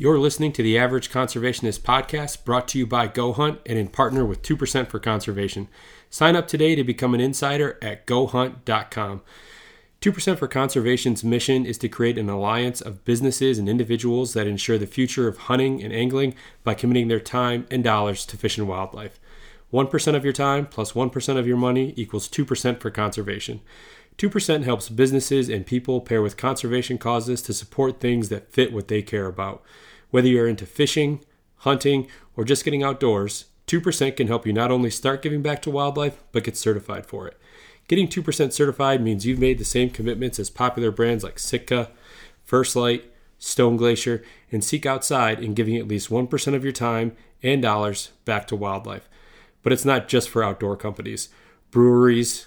You're listening to the Average Conservationist podcast brought to you by Go Hunt and in partner with 2% for Conservation. Sign up today to become an insider at gohunt.com. 2% for Conservation's mission is to create an alliance of businesses and individuals that ensure the future of hunting and angling by committing their time and dollars to fish and wildlife. 1% of your time plus 1 of your money equals 2% for conservation. 2% helps businesses and people pair with conservation causes to support things that fit what they care about. Whether you're into fishing, hunting, or just getting outdoors, 2% can help you not only start giving back to wildlife, but get certified for it. Getting 2% certified means you've made the same commitments as popular brands like Sitka, First Lite, Stone Glacier, and Seek Outside in giving at least 1% of your time and dollars back to wildlife. But it's not just for outdoor companies. Breweries,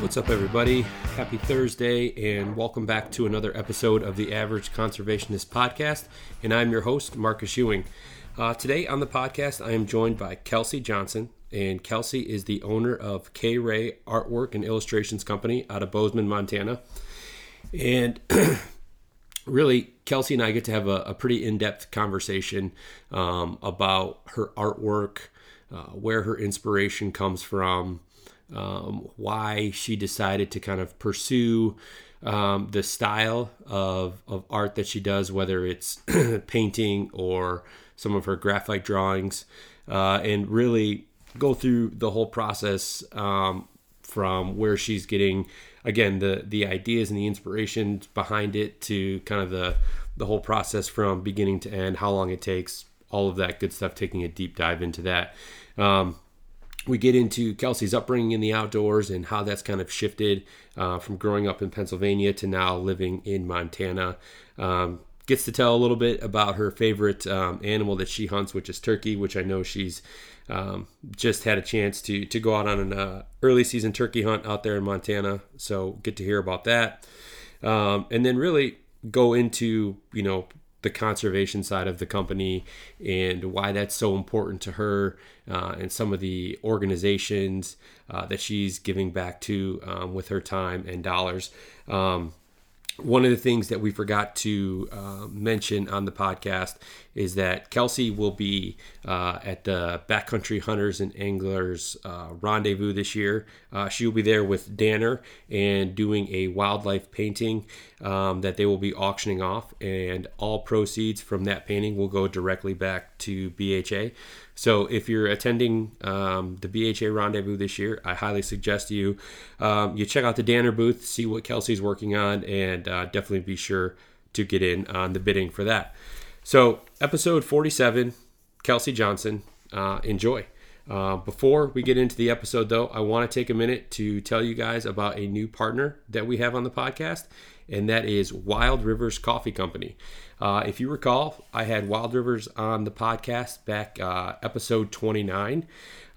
What's up, everybody? Happy Thursday, and welcome back to another episode of the Average Conservationist Podcast. And I'm your host, Marcus Ewing. Uh, today on the podcast, I am joined by Kelsey Johnson, and Kelsey is the owner of KRAE Artwork and Illustrations Company out of Bozeman, Montana. And really, Kelsey and I get to have a, a pretty in depth conversation um, about her artwork, uh, where her inspiration comes from um, why she decided to kind of pursue um, the style of, of art that she does, whether it's painting or some of her graphite drawings, uh, and really go through the whole process um, from where she's getting again the the ideas and the inspirations behind it to kind of the the whole process from beginning to end, how long it takes, all of that good stuff. Taking a deep dive into that. Um, we get into Kelsey's upbringing in the outdoors and how that's kind of shifted uh, from growing up in Pennsylvania to now living in Montana. Um, gets to tell a little bit about her favorite um, animal that she hunts, which is turkey, which I know she's um, just had a chance to to go out on an uh, early season turkey hunt out there in Montana. So get to hear about that, um, and then really go into you know the conservation side of the company and why that's so important to her uh, and some of the organizations uh, that she's giving back to um, with her time and dollars. Um, one of the things that we forgot to uh, mention on the podcast is that Kelsey will be uh, at the Backcountry Hunters and Anglers uh, Rendezvous this year. Uh, she will be there with Danner and doing a wildlife painting um, that they will be auctioning off, and all proceeds from that painting will go directly back to BHA. So if you're attending um, the BHA Rendezvous this year, I highly suggest you um, you check out the Danner booth, see what Kelsey's working on, and uh, definitely be sure to get in on the bidding for that. So episode 47, Kelsey Johnson, uh, enjoy. Uh, before we get into the episode, though, I want to take a minute to tell you guys about a new partner that we have on the podcast, and that is Wild Rivers Coffee Company. Uh, if you recall, I had Wild Rivers on the podcast back uh, episode 29.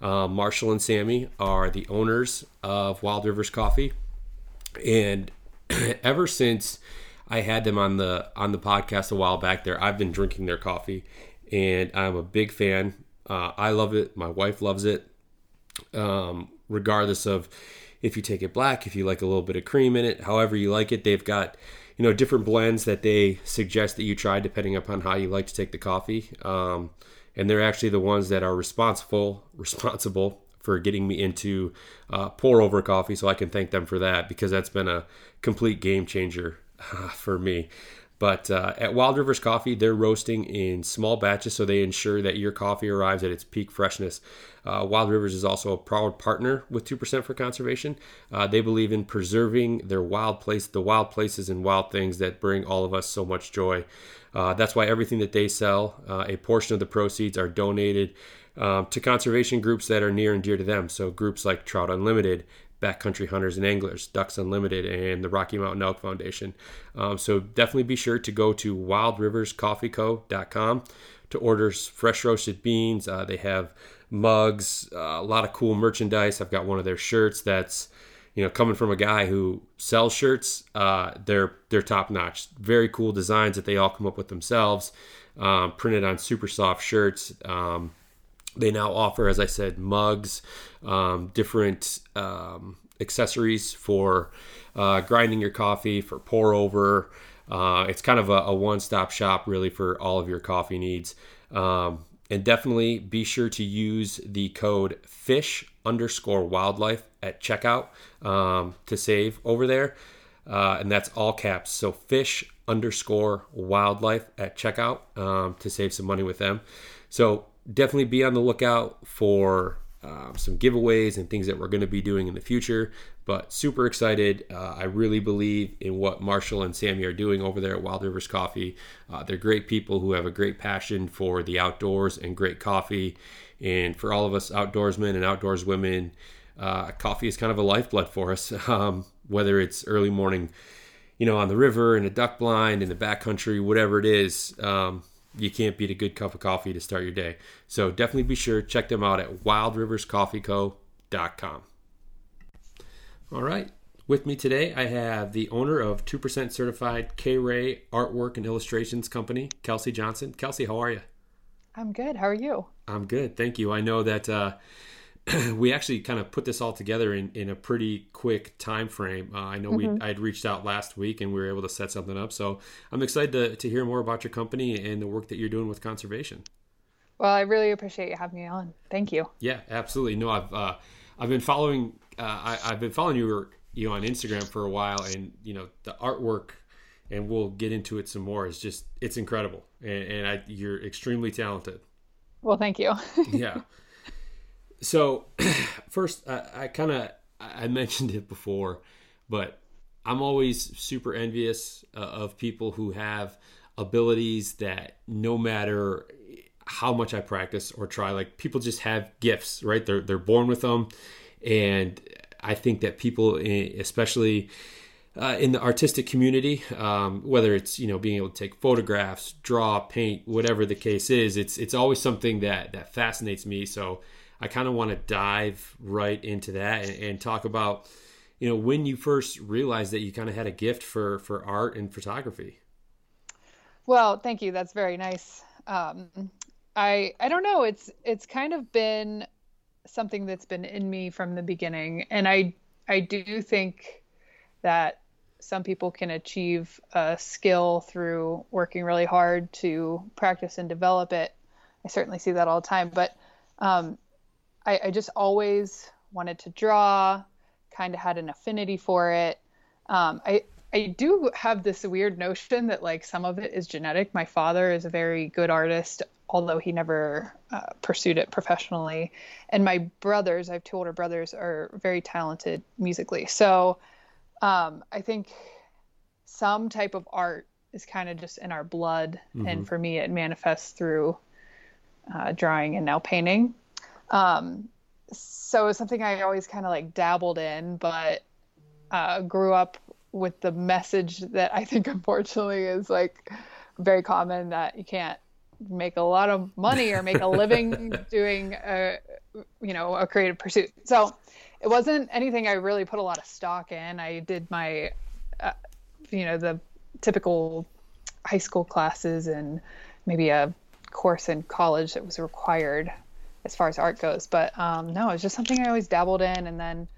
Uh, Marshall and Sammy are the owners of Wild Rivers Coffee, and ever since I had them on the on the podcast a while back, there I've been drinking their coffee, and I'm a big fan. Uh, I love it. My wife loves it. Um, regardless of if you take it black, if you like a little bit of cream in it, however you like it, they've got you know different blends that they suggest that you try depending upon how you like to take the coffee um, and they're actually the ones that are responsible responsible for getting me into uh, pour over coffee so i can thank them for that because that's been a complete game changer for me But uh, at Wild Rivers Coffee, they're roasting in small batches, so they ensure that your coffee arrives at its peak freshness. Uh, Wild Rivers is also a proud partner with 2% for Conservation. Uh, they believe in preserving their wild place, the wild places and wild things that bring all of us so much joy. Uh, that's why everything that they sell, uh, a portion of the proceeds are donated um, to conservation groups that are near and dear to them. So groups like Trout Unlimited, Backcountry Hunters and Anglers, Ducks Unlimited, and the Rocky Mountain Elk Foundation. Um, so definitely be sure to go to wildriverscoffeeco.com to order fresh roasted beans. Uh, they have mugs, uh, a lot of cool merchandise. I've got one of their shirts that's you know coming from a guy who sells shirts. Uh, they're they're top notch. Very cool designs that they all come up with themselves, um, printed on super soft shirts. Um, they now offer, as I said, mugs, um, different um, accessories for uh, grinding your coffee, for pour over. Uh, it's kind of a, a one stop shop, really, for all of your coffee needs. Um, and definitely be sure to use the code fish underscore wildlife at checkout um, to save over there. Uh, and that's all caps. So fish underscore wildlife at checkout um, to save some money with them. So definitely be on the lookout for um, some giveaways and things that we're going to be doing in the future. But super excited. Uh, I really believe in what Marshall and Sammy are doing over there at Wild Rivers Coffee. Uh, they're great people who have a great passion for the outdoors and great coffee. And for all of us outdoorsmen and outdoors women, uh, coffee is kind of a lifeblood for us. Um, whether it's early morning, you know, on the river, in a duck blind, in the backcountry, whatever it is. Um, you can't beat a good cup of coffee to start your day. So definitely be sure check them out at wildriverscoffeeco.com. All right. With me today, I have the owner of 2% certified KRAE Artwork and Illustrations Company, Kelsey Johnson. Kelsey, how are you? I'm good. How are you? I'm good. Thank you. I know that uh, we actually kind of put this all together in, in a pretty quick time frame. Uh, I know mm-hmm. we I had reached out last week and we were able to set something up. So I'm excited to, to hear more about your company and the work that you're doing with conservation. Well, I really appreciate you having me on. Thank you. Yeah, absolutely. No, I've uh, I've been following uh, I, have been following you you on Instagram for a while, and you know the artwork, and we'll get into it some more. Is just it's incredible, and, and I, you're extremely talented. Well, thank you. yeah. So, first, I, I kind of I mentioned it before, but I'm always super envious uh, of people who have abilities that no matter how much I practice or try, like people just have gifts, right? They're they're born with them, and I think that people, eh, especially uh, in the artistic community, um, whether it's you know being able to take photographs, draw, paint, whatever the case is, it's it's always something that that fascinates me. So I kind of want to dive right into that and, and, talk about, you know, when you first realized that you kind of had a gift for for art and photography. Well, thank you. That's very nice. Um, I I don't know. It's it's kind of been something that's been in me from the beginning, and I I do think that some people can achieve a skill through working really hard to practice and develop it. I certainly see that all the time, but um, I, I just always wanted to draw, kind of had an affinity for it. Um, I I do have this weird notion that like some of it is genetic. My father is a very good artist, although he never uh, pursued it professionally. And my brothers, I have two older brothers, are very talented musically. So um, I think some type of art is kind of just in our blood, mm-hmm. and for me, it manifests through uh, drawing and now painting. Um, so it's something I always kind of like dabbled in, but uh, grew up with the message that I think unfortunately is like very common that you can't make a lot of money or make a living doing a you know a creative pursuit. So it wasn't anything I really put a lot of stock in. I did my uh, you know the typical high school classes and maybe a course in college that was required as far as art goes. But um, no, it's just something I always dabbled in, and then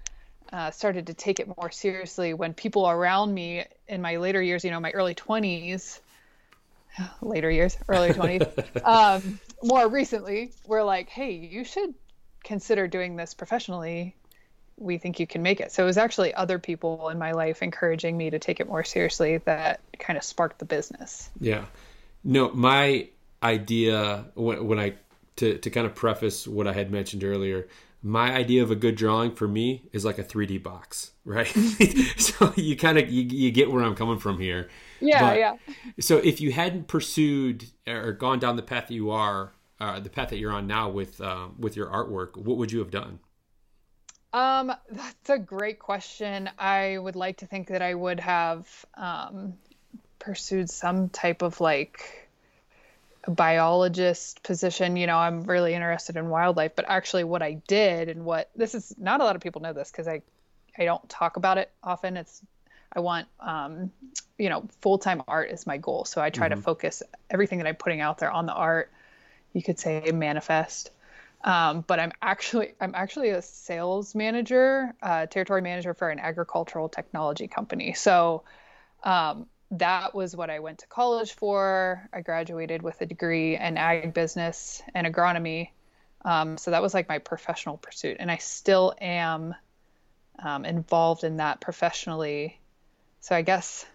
uh, started to take it more seriously when people around me in my later years, you know, my early 20s, later years, early 20s, um, more recently, were like, hey, you should consider doing this professionally. we think you can make it. So it was actually other people in my life encouraging me to take it more seriously that kind of sparked the business. Yeah. No, my idea when, when I to to kind of preface what I had mentioned earlier, my idea of a good drawing for me is like a 3D box, right? so you kind of you, you get where I'm coming from here. Yeah, but, yeah. So if you hadn't pursued or gone down the path that you are, uh, the path that you're on now with um, with your artwork, what would you have done? Um, that's a great question. I would like to think that I would have um, pursued some type of like biologist position. You know, I'm really interested in wildlife, but actually, what I did and what this is not a lot of people know this because I I don't talk about it often. It's I want um, you know full time art is my goal, so I try mm-hmm. to focus everything that I'm putting out there on the art. You could say manifest. Um, but I'm actually I'm actually a sales manager, uh, territory manager for an agricultural technology company. So um, that was what I went to college for. I graduated with a degree in ag business and agronomy. Um, so that was like my professional pursuit, and I still am um, involved in that professionally. So I guess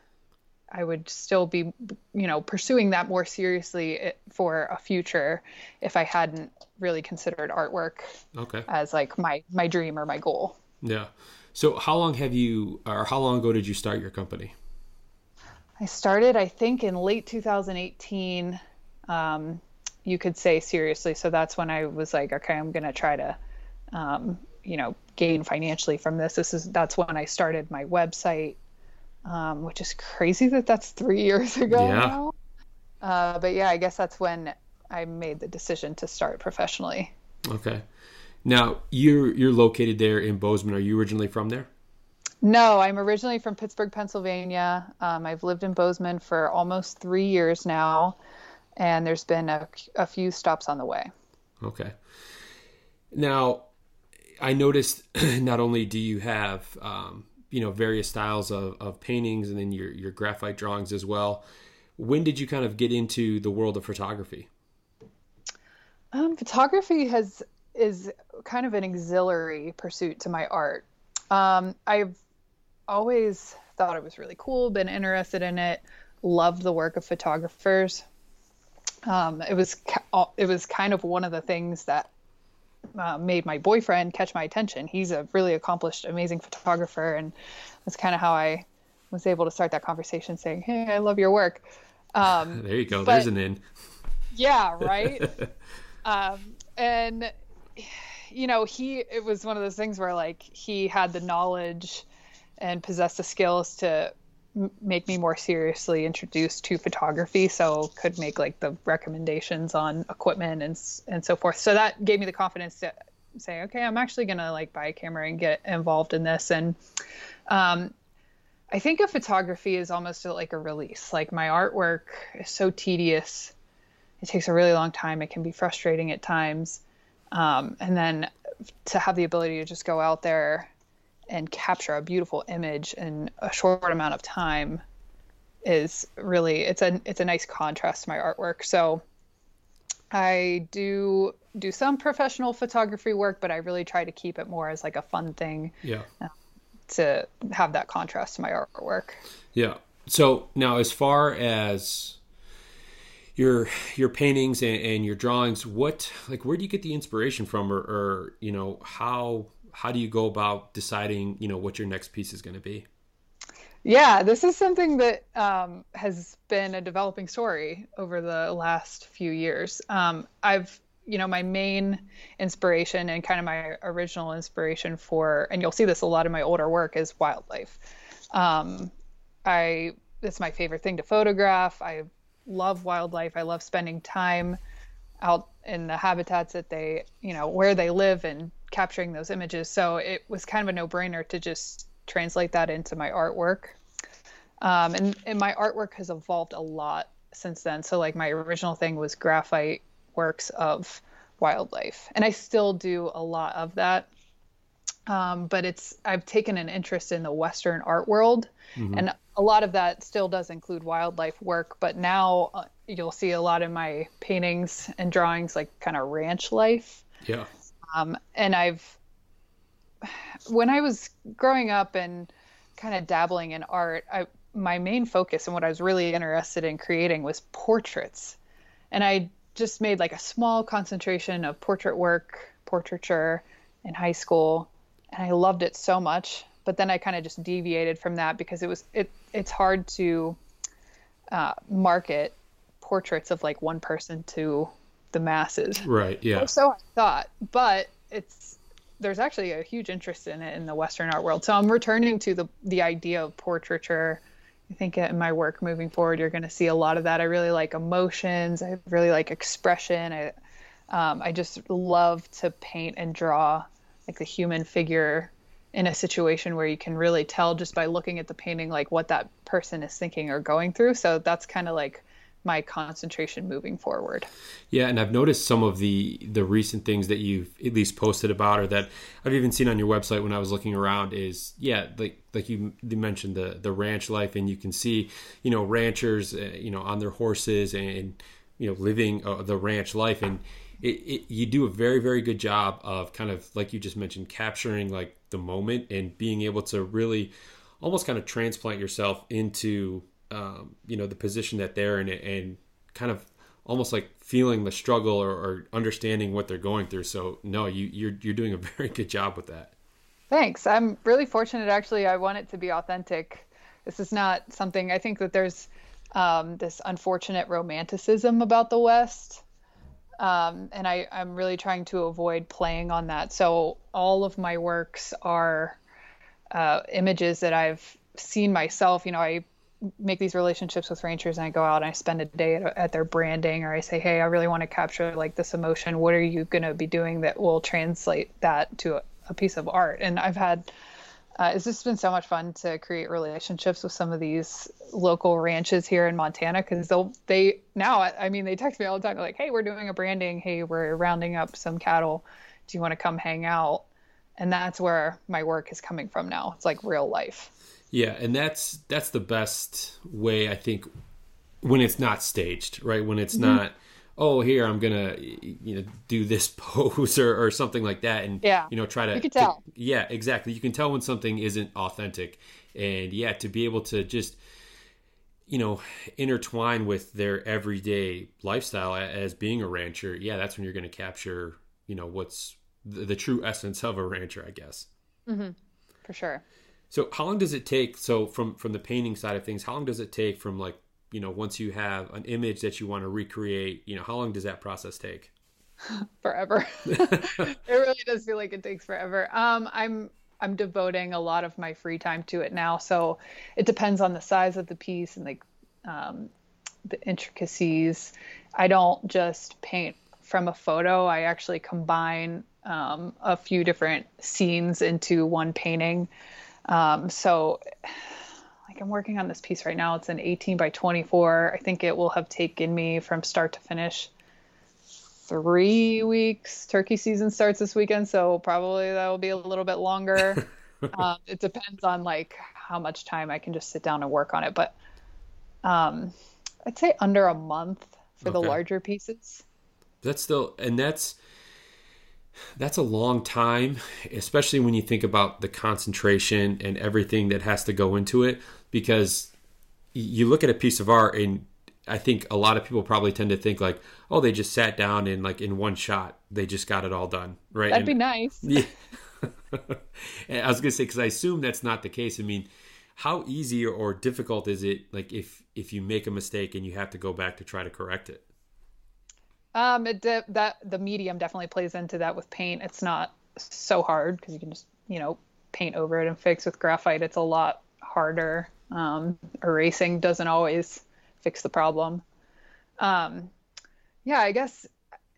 I would still be, you know, pursuing that more seriously eh, for a future if I hadn't really considered artwork okay. as like my my dream or my goal. Yeah. So how long have you, or how long ago did you start your company? I started, I think, in late 2018. Um, you could say seriously. So that's when I was like, okay, I'm gonna try to, um, you know, gain financially from this. This is that's when I started my website um, which is crazy that that's three years ago yeah. now. Uh, but yeah, I guess that's when I made the decision to start professionally. Okay. Now you're you're located there in Bozeman. Are you originally from there? No, I'm originally from Pittsburgh, Pennsylvania. Um, I've lived in Bozeman for almost three years now, and there's been a, a few stops on the way. Okay. Now, I noticed not only do you have um, you know various styles of, of paintings and then your your graphite drawings as well when did you kind of get into the world of photography um, photography has is kind of an auxiliary pursuit to my art um, i've always thought it was really cool been interested in it loved the work of photographers um, it was it was kind of one of the things that uh, made my boyfriend catch my attention. He's a really accomplished, amazing photographer, and that's kind of how I was able to start that conversation, saying, "Hey, I love your work." Um, there you go. But, There's an in. Yeah. Right. um, and you know, he it was one of those things where like he had the knowledge and possess the skills to make me more seriously introduced to photography so could make like the recommendations on equipment and and so forth. So that gave me the confidence to say okay i'm actually gonna like buy a camera and get involved in this. And um, i think of photography as almost like a release. Like my artwork is so tedious. It takes a really long time. It can be frustrating at times. Um, and then to have the ability to just go out there and capture a beautiful image in a short amount of time is really it's a it's a nice contrast to my artwork. So I do do some professional photography work, but I really try to keep it more as like a fun thing. Yeah. Uh, to have that contrast to my artwork. Yeah. So now, as far as your your paintings and, and your drawings, what like where do you get the inspiration from, or, or you know how how do you go about deciding you know what your next piece is going to be? Yeah this is something that um, has been a developing story over the last few years. Um, i've you know my main inspiration and kind of my original inspiration for and you'll see this a lot in my older work is wildlife. Um, i it's my favorite thing to photograph. I love wildlife. I love spending time out in the habitats that they you know where they live and capturing those images. So it was kind of a no brainer to just translate that into my artwork. Um, and, and my artwork has evolved a lot since then. So, like, my original thing was graphite works of wildlife, and I still do a lot of that. Um, but it's I've taken an interest in the Western art world, mm-hmm. and a lot of that still does include wildlife work. But now uh, you'll see a lot of my paintings and drawings like kind of ranch life. Yeah. Um, and I've when I was growing up and kind of dabbling in art, I my main focus and what I was really interested in creating was portraits. And I just made like a small concentration of portrait work, portraiture in high school, and I loved it so much. But then I kind of just deviated from that because it was it it's hard to uh, market portraits of like one person to the masses. Right. Yeah. So I thought, but it's there's actually a huge interest in it in the Western art world. So I'm returning to the the idea of portraiture. I think in my work moving forward, you're going to see a lot of that. I really like emotions. I really like expression. I um, I just love to paint and draw like the human figure in a situation where you can really tell just by looking at the painting like what that person is thinking or going through. So that's kind of like my concentration moving forward. Yeah, and I've noticed some of the the recent things that you've at least posted about, or that I've even seen on your website when I was looking around. Is yeah, like like you, mentioned the the ranch life, and you can see you know ranchers, uh, you know, on their horses and you know living uh, the ranch life, and it, it, you do a very very good job of kind of like you just mentioned capturing like the moment and being able to really almost kind of transplant yourself into um, you know the position that they're in and kind of almost like feeling the struggle or, or, understanding what they're going through. So no, you you're you're doing a very good job with that. Thanks. I'm really fortunate. Actually, I want it to be authentic. This is not something I think that there's um, this unfortunate romanticism about the West. Um, and I, I'm really trying to avoid playing on that. So all of my works are uh, images that I've seen myself. You know, I make these relationships with ranchers and I go out and I spend a day at, at, their branding or I say, hey, I really want to capture like this emotion. What are you going to be doing that will translate that to a, a piece of art? And I've had, uh, it's just been so much fun to create relationships with some of these local ranches here in Montana because they'll, they now, I mean, they text me all the time. Like, hey, we're doing a branding. Hey, we're rounding up some cattle. Do you want to come hang out? And that's where my work is coming from now. It's like real life. Yeah, and that's that's the best way I think when it's not staged, right? When it's mm-hmm. not oh here I'm gonna you know do this pose or, or something like that, and yeah, you know try to, you can tell. To, yeah, exactly. You can tell when something isn't authentic, and yeah, to be able to just you know intertwine with their everyday lifestyle as being a rancher, yeah, that's when you're going to capture you know what's the, the, true essence of a rancher, I guess. Mm-hmm. For sure. So how long does it take? So from from the painting side of things, how long does it take from like you know once you have an image that you want to recreate? You know how long does that process take? forever. it really does feel like it takes forever. Um, I'm I'm devoting a lot of my free time to it now, so it depends on the size of the piece and like um, the intricacies. I don't just paint from a photo. I actually combine um, a few different scenes into one painting. Um, so, like, I'm working on this piece right now. It's an 18 by 24. I think it will have taken me from start to finish three weeks. Turkey season starts this weekend, so probably that will be a little bit longer. um, it depends on like how much time I can just sit down and work on it, but um, I'd say under a month for okay. the larger pieces. That's still, and that's that's a long time, especially when you think about the concentration and everything that has to go into it. Because you look at a piece of art, and I think a lot of people probably tend to think like, oh, they just sat down and like in one shot, they just got it all done, right? That'd and, be nice. Yeah. I was gonna say because I assume that's not the case. I mean, how easy or difficult is it, like if if you make a mistake and you have to go back to try to correct it? Um, it de- that the medium definitely plays into that with paint. It's not so hard because you can just you know paint over it and fix. With graphite, it's a lot harder. Um, erasing doesn't always fix the problem. Um, yeah, I guess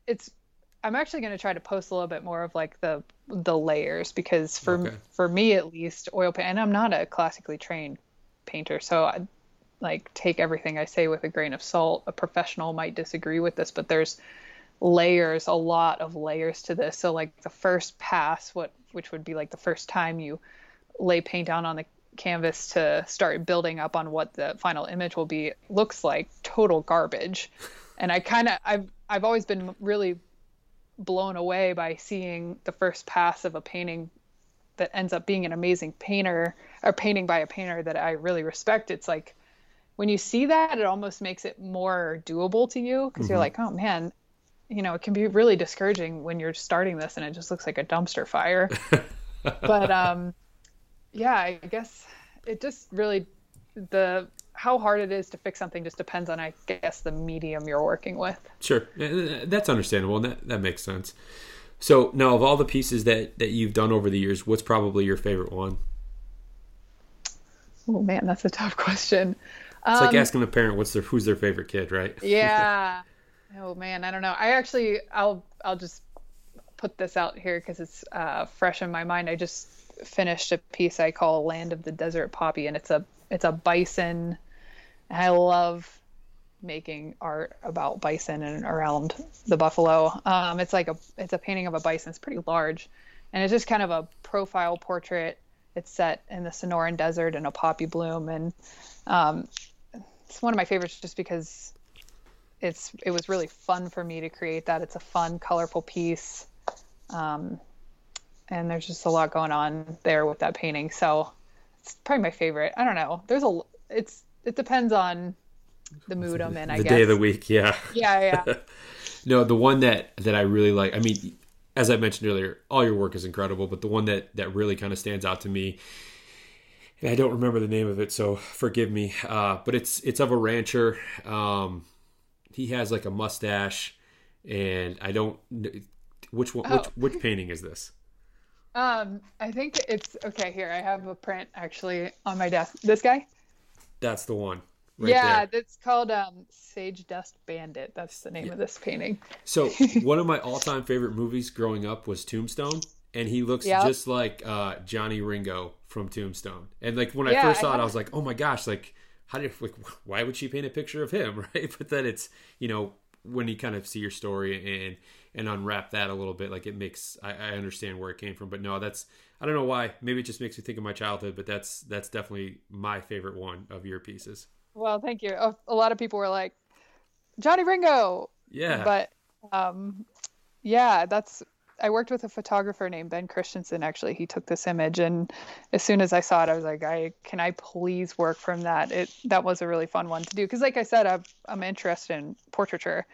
it's. I'm actually going to try to post a little bit more of like the the layers because for okay. for me at least, oil paint. And I'm not a classically trained painter, so I, like take everything I say with a grain of salt. A professional might disagree with this, but there's layers, a lot of layers to this. So like the first pass, what which would be like the first time you lay paint down on the canvas to start building up on what the final image will be looks like total garbage. And I kind of I've I've always been really blown away by seeing the first pass of a painting that ends up being an amazing painter or painting by a painter that I really respect, it's like when you see that, it almost makes it more doable to you because mm-hmm. you're like, oh man, you know, it can be really discouraging when you're starting this and it just looks like a dumpster fire. but um, yeah, I guess it just really the how hard it is to fix something just depends on, I guess, the medium you're working with. Sure, that's understandable, that that makes sense. So now, of all the pieces that that you've done over the years, what's probably your favorite one? Oh man, that's a tough question. It's um, like asking a parent what's their who's their favorite kid, right? Yeah. oh man, I don't know. I actually, I'll I'll just put this out here because it's uh, fresh in my mind. I just finished a piece I call "Land of the Desert Poppy," and it's a it's a bison. I love making art about bison and around the buffalo. Um, it's like a it's a painting of a bison. It's pretty large, and it's just kind of a profile portrait. It's set in the Sonoran Desert in a poppy bloom, and um, it's one of my favorites just because it's it was really fun for me to create that. It's a fun, colorful piece, um, and there's just a lot going on there with that painting. So it's probably my favorite. I don't know. There's a it's it depends on the mood I'm in. I the guess. day of the week, yeah. Yeah, yeah. no, the one that that I really like. I mean, as I mentioned earlier, all your work is incredible, but the one that that really kind of stands out to me. I don't remember the name of it, so forgive me. Uh, but it's it's of a rancher. Um, he has like a mustache, and I don't. Which one? Oh. Which which painting is this? Um, I think it's okay. Here, I have a print actually on my desk. This guy. That's the one. Right yeah, there. that's called um, Sage Dust Bandit. That's the name yeah. of this painting. So one of my all-time favorite movies growing up was Tombstone, and he looks yep. just like uh, Johnny Ringo from Tombstone. And like when I first saw I it, I was like, oh my gosh, like how did like why would she paint a picture of him, right? But then it's you know when you kind of see your story and and unwrap that a little bit, like it makes I, I understand where it came from. But no, that's I don't know why. Maybe it just makes me think of my childhood, but that's that's definitely my favorite one of your pieces. Well, thank you. A, lot of people were like, Johnny Ringo. Yeah. But um, yeah, that's. I worked with a photographer named Ben Christensen. Actually, he took this image, and as soon as I saw it, I was like, "I can I please work from that?" It that was a really fun one to do because, like I said, I'm, I'm interested in portraiture,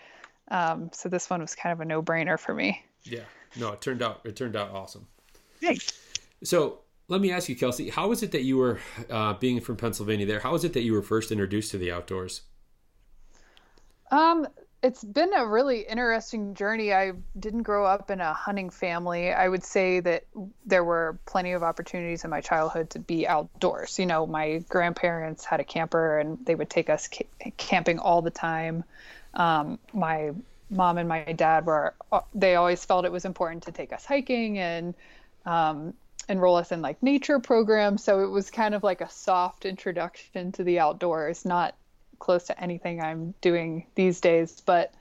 um, so this one was kind of a no-brainer for me. Yeah. No, it turned out it turned out awesome. Thanks. So let me ask you, Kelsey, how is it that you were, uh, being from Pennsylvania there, how is it that you were first introduced to the outdoors? Um, it's been a really interesting journey. I didn't grow up in a hunting family. I would say that there were plenty of opportunities in my childhood to be outdoors. You know, my grandparents had a camper and they would take us ca- camping all the time. Um, my mom and my dad were, uh, they always felt it was important to take us hiking and, um, enroll us in like nature programs. So it was kind of like a soft introduction to the outdoors, not close to anything I'm doing these days. But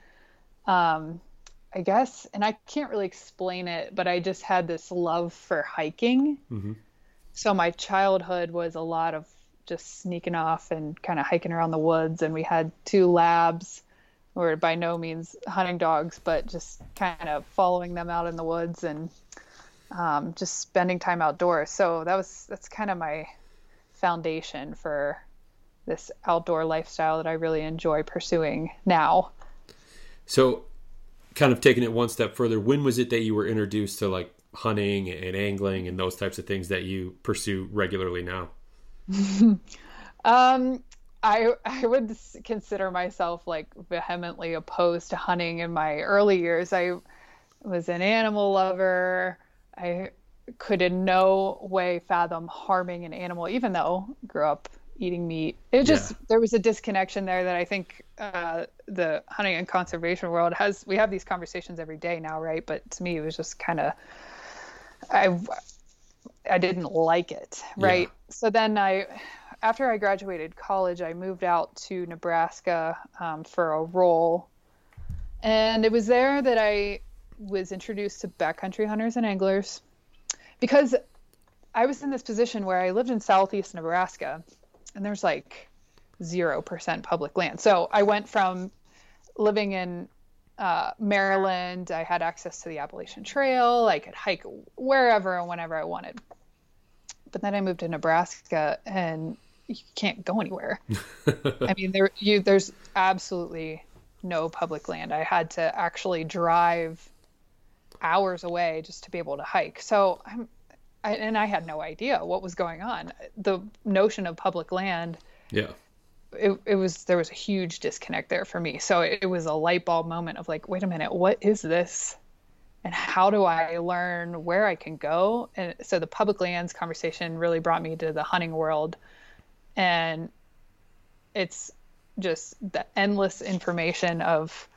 um, I guess, and I can't really explain it, but I just had this love for hiking. Mm-hmm. So my childhood was a lot of just sneaking off and kind of hiking around the woods. And we had two labs, or by no means hunting dogs, but just kind of following them out in the woods and um, just spending time outdoors. So that was that's kind of my foundation for this outdoor lifestyle that I really enjoy pursuing now. So, kind of taking it one step further, when was it that you were introduced to like hunting and angling and those types of things that you pursue regularly now? um, I I would consider myself like vehemently opposed to hunting in my early years. I was an animal lover. I could in no way fathom harming an animal, even though I grew up eating meat. It just yeah. there was a disconnection there that I think uh, the hunting and conservation world has. We have these conversations every day now, right? But to me, it was just kind of I I didn't like it, right? Yeah. So then I. After I graduated college, I moved out to Nebraska um, for a role, and it was there that I was introduced to backcountry hunters and anglers because I was in this position where I lived in southeast Nebraska and there's like 0% public land. So I went from living in uh, Maryland, I had access to the Appalachian Trail, I could hike wherever and whenever I wanted. but then I moved to Nebraska and you can't go anywhere. I mean, there you there's absolutely no public land. I had to actually drive hours away just to be able to hike. So I'm, I, and I had no idea what was going on. The notion of public land, yeah, it, it was there was a huge disconnect there for me. So it, it was a light bulb moment of like, wait a minute, what is this? And how do I learn where I can go? And so the public lands conversation really brought me to the hunting world. And it's just the endless information of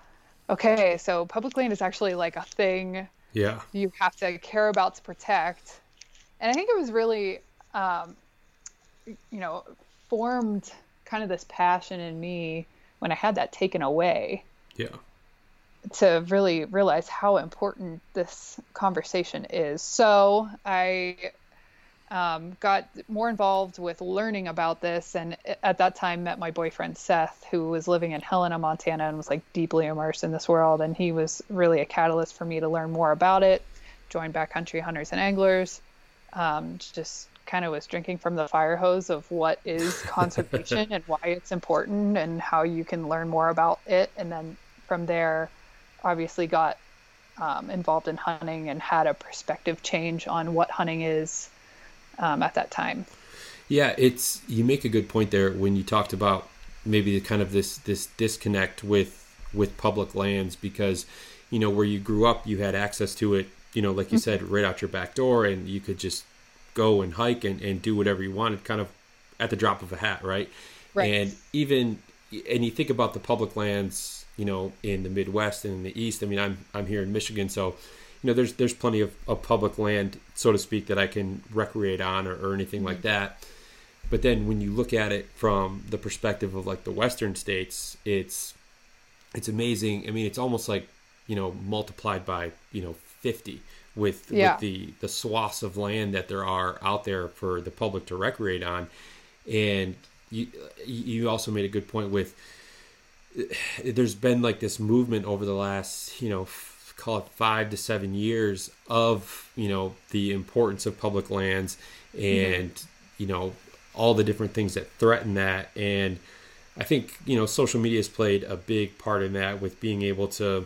okay, so public land is actually like a thing yeah you have to care about to protect. And I think it was really, um, you know, formed kind of this passion in me when I had that taken away yeah to really realize how important this conversation is. So I um, got more involved with learning about this, and at that time met my boyfriend Seth, who was living in Helena, Montana, and was like deeply immersed in this world. And he was really a catalyst for me to learn more about it. Joined backcountry hunters and anglers. Um, just kind of was drinking from the fire hose of what is conservation and why it's important and how you can learn more about it. And then from there, obviously got um, involved in hunting and had a perspective change on what hunting is um, at that time. Yeah, it's you make a good point there when you talked about maybe the kind of this this disconnect with with public lands because you know where you grew up you had access to it you know like you said right out your back door and you could just go and hike and, and do whatever you wanted kind of at the drop of a hat right? Right. and even and you think about the public lands you know in the midwest and in the east i mean i'm i'm here in michigan so you know there's there's plenty of, of public land so to speak that i can recreate on or, or anything like mm-hmm. that but then when you look at it from the perspective of like the western states it's it's amazing i mean it's almost like you know multiplied by you know 50 with, Yeah. with the the swaths of land that there are out there for the public to recreate on. And you you also made a good point with there's been like this movement over the last you know call it five to seven years of you know the importance of public lands mm-hmm. and you know all the different things that threaten that. And i think you know social media has played a big part in that with being able to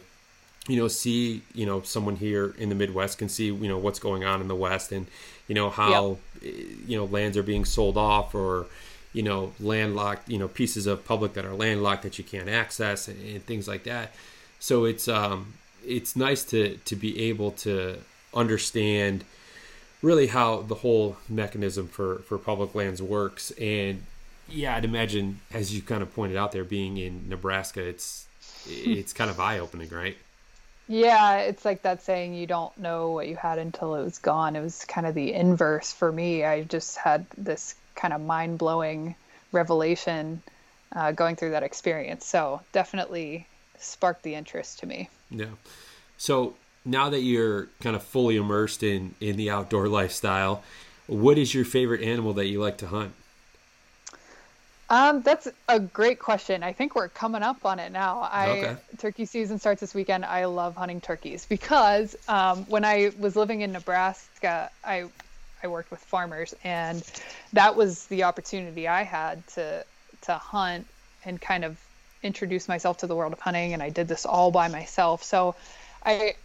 you know see you know someone here in the midwest can see you know what's going on in the west and you know how eh, you know lands are being sold off or you know landlocked you know pieces of public that are landlocked that you can't access and, and things like that. So it's um it's nice to to be able to understand really how the whole mechanism for for public lands works. And yeah i'd imagine as you kind of pointed out there being in nebraska it's it's kind of eye-opening right Yeah, it's like that saying you don't know what you had until it was gone. It was kind of the inverse for me. I just had this kind of mind blowing revelation uh, going through that experience. So definitely sparked the interest to me. Yeah. So now that you're kind of fully immersed in in the outdoor lifestyle, what is your favorite animal that you like to hunt? Um, that's a great question. I think we're coming up on it now. I Okay. turkey season starts this weekend. I love hunting turkeys because um, when I was living in Nebraska, I I worked with farmers, and that was the opportunity I had to to hunt and kind of introduce myself to the world of hunting. And I did this all by myself. So I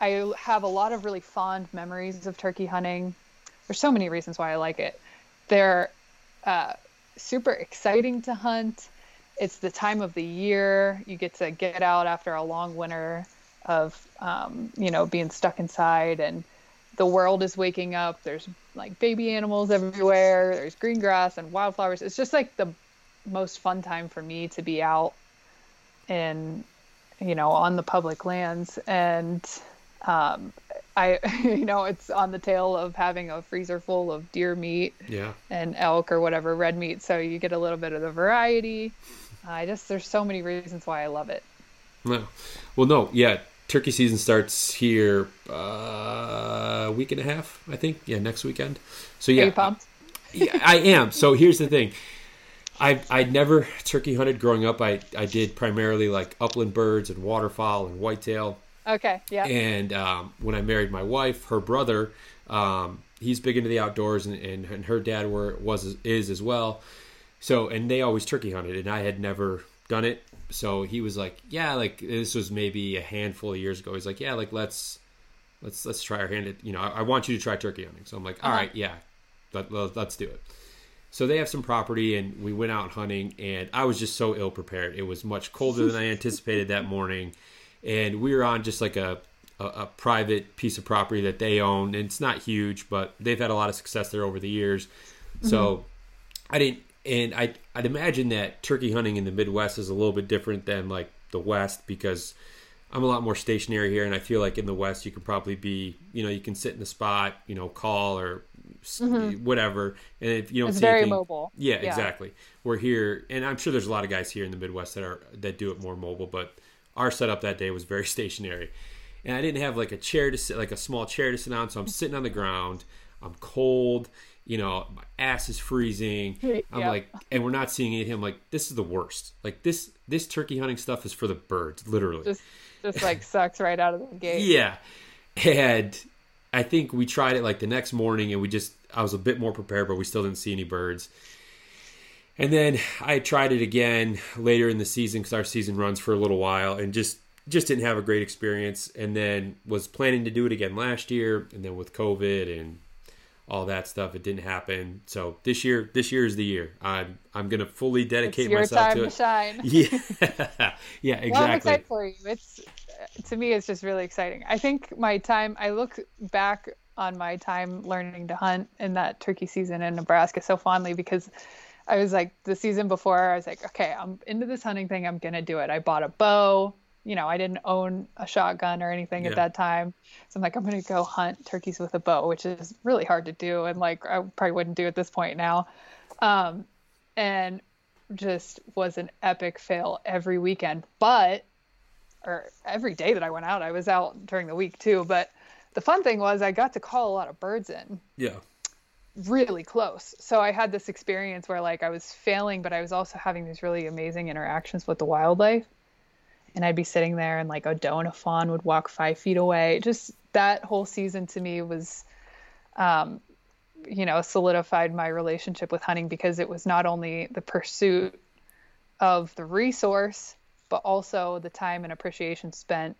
I have a lot of really fond memories of turkey hunting. There's so many reasons why I like it. They're uh, super exciting to hunt. It's the time of the year you get to get out after a long winter of um, you know being stuck inside, and the world is waking up. There's like baby animals everywhere. There's green grass and wildflowers. It's just like the most fun time for me to be out and you know on the public lands and um, I you know it's on the tail of having a freezer full of deer meat Yeah. and elk or whatever red meat so you get a little bit of the variety i just there's so many reasons why i love it No. Well, no. Yeah. Turkey season starts here uh, a week and a half, I think. Yeah, next weekend. So yeah, are you pumped yeah, I am. So here's the thing. I I never turkey hunted growing up. I I did primarily like upland birds and waterfowl and whitetail. Okay yeah And um, when I married my wife, her brother, um, he's big into the outdoors, and, and, and her dad were was is as well. So and they always turkey hunted, and I had never done it. So he was like, "Yeah, like this was maybe a handful of years ago." He's like, "Yeah, like let's let's let's try our hand at you know I, I want you to try turkey hunting." So I'm like, "All Uh-huh. right, yeah, let, let, let's do it." So they have some property, and we went out hunting, and I was just so ill prepared. It was much colder than I anticipated that morning, and we were on just like a, a a private piece of property that they own. And it's not huge, but they've had a lot of success there over the years. So I didn't, and I I'd imagine that turkey hunting in the Midwest is a little bit different than like the West because I'm a lot more stationary here, and I feel like in the West you can probably be, you know, you can sit in the spot, you know, call or s whatever, and if you don't Mm-hmm. It's see very anything, mobile. yeah, Yeah. exactly. We're here, and I'm sure there's a lot of guys here in the Midwest that are that do it more mobile, but our setup that day was very stationary, and I didn't have like a chair to sit, like a small chair to sit on, so I'm sitting on the ground. I'm cold, you know, my ass is freezing. I'm Yeah. like, and we're not seeing anything. I'm like, this is the worst. Like this, this turkey hunting stuff is for the birds, literally. Just just like sucks right out of the gate. Yeah. And I think we tried it like the next morning and we just I was a bit more prepared, but we still didn't see any birds. And then I tried it again later in the season because our season runs for a little while and just just didn't have a great experience and then was planning to do it again last year and then with COVID and all that stuff it didn't happen. So this year this year is the year. I'm I'm gonna fully dedicate It's your myself time to to it. shine. Yeah. yeah, exactly. Well, I'm excited for you. It's to me, it's just really exciting. I think my time. I look back on my time learning to hunt in that turkey season in Nebraska so fondly because I was like the season before. I was like, okay, I'm into this hunting thing. I'm gonna do it. I bought a bow. You know, I didn't own a shotgun or anything Yeah. at that time, so I'm like, I'm gonna go hunt turkeys with a bow, which is really hard to do, and like I probably wouldn't do at this point now. Um, and just was an epic fail every weekend. But or every day that I went out, I was out during the week too. But the fun thing was I got to call a lot of birds in yeah. Really close. So I had this experience where like I was failing, but I was also having these really amazing interactions with the wildlife. And I'd be sitting there and like a doe and a fawn would walk five feet away. Just that whole season to me was um, you know, solidified my relationship with hunting because it was not only the pursuit of the resource, but also the time and appreciation spent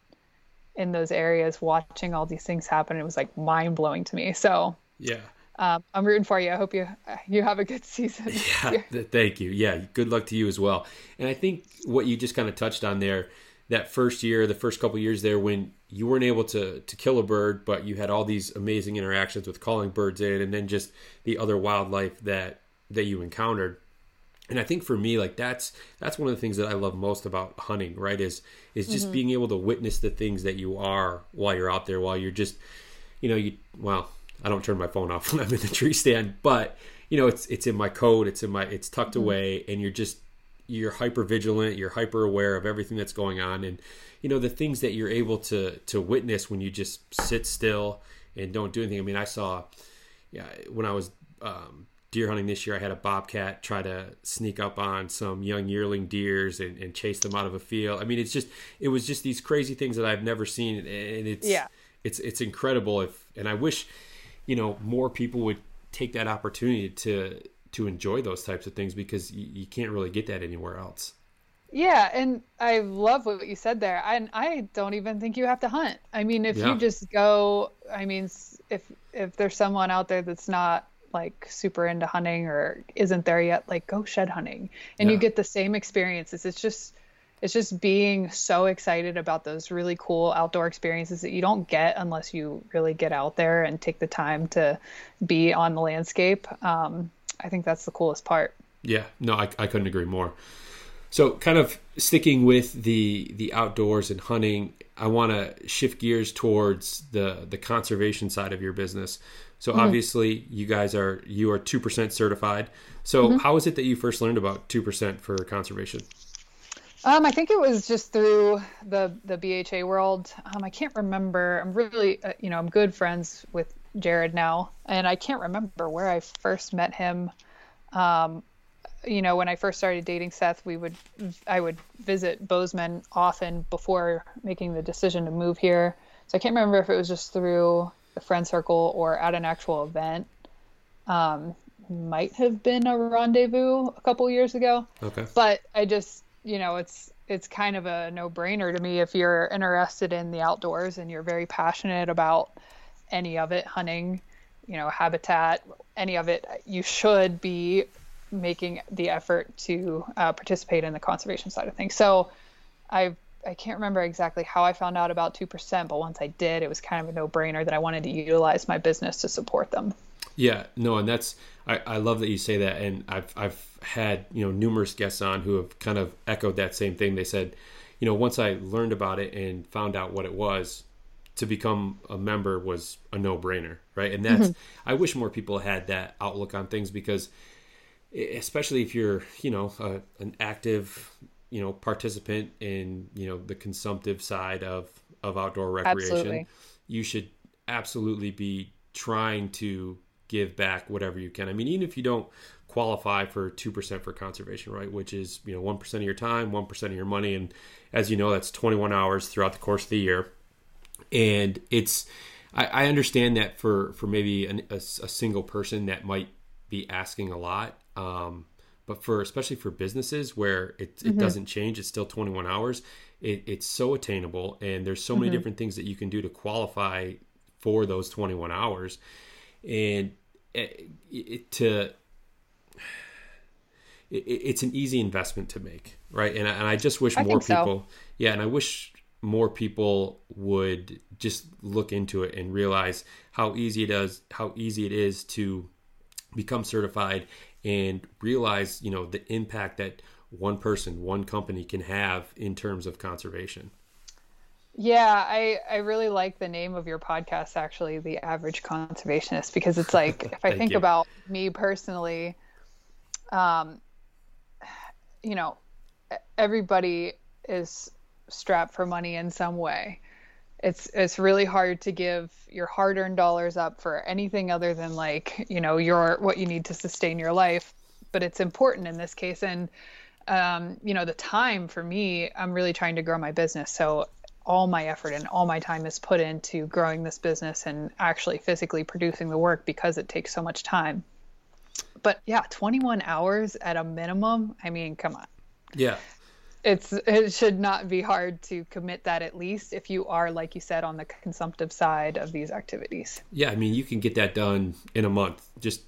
in those areas watching all these things happen. It was like mind blowing to me. So Yeah. Um, I'm rooting for you. I hope you you have a good season. Yeah, th- thank you. Yeah, good luck to you as well. And I think what you just kind of touched on there, that first year, the first couple years there, when you weren't able to to kill a bird, but you had all these amazing interactions with calling birds in, and then just the other wildlife that that you encountered. And I think for me, like that's that's one of the things that I love most about hunting. Right? Is is just being able to witness the things that you are while you're out there, while you're just you know, you well, I don't turn my phone off when I'm in the tree stand, but you know, it's it's in my coat, it's in my it's tucked away, and you're just you're hyper vigilant, you're hyper aware of everything that's going on, and you know the things that you're able to to witness when you just sit still and don't do anything. I mean, I saw, yeah, when I was um, deer hunting this year, I had a bobcat try to sneak up on some young yearling deers and, and chase them out of a field. I mean, it's just it was just these crazy things that I've never seen, and it's Yeah. it's it's incredible if and I wish you know more people would take that opportunity to to enjoy those types of things because you, you can't really get that anywhere else. Yeah, and I love what you said there. And I don't even think you have to hunt. I mean, if Yeah. you just go, I mean, if if there's someone out there that's not like super into hunting or isn't there yet, like go shed hunting, and you get the same experiences. It's just it's just being so excited about those really cool outdoor experiences that you don't get unless you really get out there and take the time to be on the landscape. Um, I think that's the coolest part. Yeah, no, I, I couldn't agree more. So, kind of sticking with the the outdoors and hunting, I want to shift gears towards the the conservation side of your business. So, obviously, you guys are you are two percent certified. So, how is it that you first learned about two percent for conservation? Um, I think it was just through the the BHA world. Um, I can't remember. I'm really, uh, you know, I'm good friends with Jared now, and I can't remember where I first met him. Um, you know, when I first started dating Seth, we would I would visit Bozeman often before making the decision to move here. So I can't remember if it was just through the friend circle or at an actual event. Um, might have been a rendezvous a couple years ago. Okay. But I just, you know, it's it's kind of a no-brainer to me if you're interested in the outdoors and you're very passionate about any of it, hunting, you know, habitat, any of it, you should be making the effort to uh, participate in the conservation side of things. So I I can't remember exactly how I found out about 2%, but once I did, it was kind of a no-brainer that I wanted to utilize my business to support them. Yeah, no, and that's I, I love that you say that, and I've I've had you know numerous guests on who have kind of echoed that same thing. They said, you know, once I learned about it and found out what it was, to become a member was a no brainer, right? And that's mm-hmm. I wish more people had that outlook on things because, especially if you're you know a, an active you know participant in you know the consumptive side of of outdoor recreation, absolutely. you should absolutely be trying to give back whatever you can. I mean, even if you don't qualify for 2% for conservation, right? Which is, you know, 1% of your time, 1% of your money. And as you know, that's 21 hours throughout the course of the year. And it's, I, I understand that for, for maybe an, a, a, single person that might be asking a lot. Um, but for, especially for businesses where it, mm-hmm. it doesn't change, it's still 21 hours. It, it's so attainable. And there's so many mm-hmm. different things that you can do to qualify for those 21 hours. And it, it, to it, it's an easy investment to make, right? And I, and I just wish I more people, so. yeah, and I wish more people would just look into it and realize how easy it is, how easy it is to become certified and realize, you know, the impact that one person, one company can have in terms of conservation. Yeah, I I really like the name of your podcast actually, The Average Conservationist because it's like if I think you. about me personally um you know, everybody is strapped for money in some way. It's it's really hard to give your hard-earned dollars up for anything other than like, you know, your what you need to sustain your life, but it's important in this case and um, you know, the time for me, I'm really trying to grow my business. So all my effort and all my time is put into growing this business and actually physically producing the work because it takes so much time. But yeah, 21 hours at a minimum. I mean, come on. Yeah. It's it should not be hard to commit that at least if you are like you said on the consumptive side of these activities. Yeah, I mean, you can get that done in a month. Just,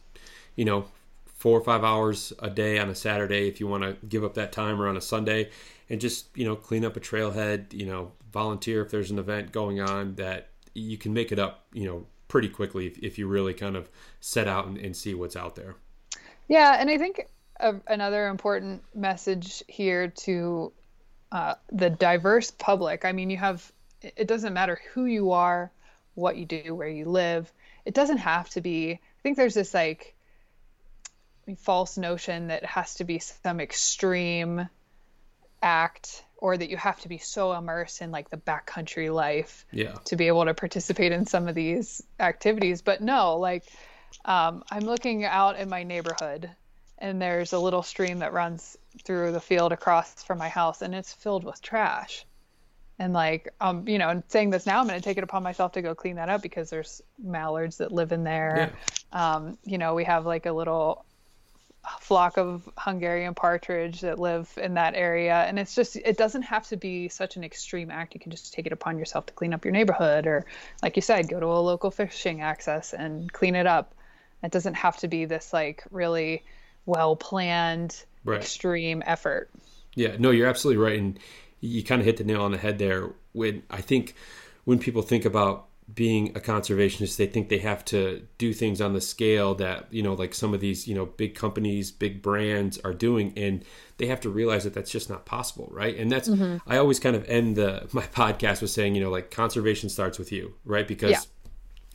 you know, four or five hours a day on a Saturday if you want to give up that time or on a Sunday and just, you know, clean up a trailhead, you know, volunteer if there's an event going on that you can make it up, you know, pretty quickly if, if you really kind of set out and, and see what's out there. Yeah. And I think a, another important message here to uh, the diverse public, I mean, you have, it doesn't matter who you are, what you do, where you live. It doesn't have to be, I think there's this like, false notion that it has to be some extreme act or that you have to be so immersed in like the backcountry life yeah. to be able to participate in some of these activities but no like um, i'm looking out in my neighborhood and there's a little stream that runs through the field across from my house and it's filled with trash and like um you know and saying this now i'm going to take it upon myself to go clean that up because there's mallards that live in there yeah. um you know we have like a little flock of Hungarian partridge that live in that area. And it's just, it doesn't have to be such an extreme act. You can just take it upon yourself to clean up your neighborhood, or like you said, go to a local fishing access and clean it up. It doesn't have to be this like really well planned, right. extreme effort. Yeah, no, you're absolutely right. And you kind of hit the nail on the head there. When I think when people think about being a conservationist they think they have to do things on the scale that you know like some of these you know big companies big brands are doing and they have to realize that that's just not possible right? And that's mm-hmm. i always kind of end the my podcast with saying you know like conservation starts with you right? Because yeah.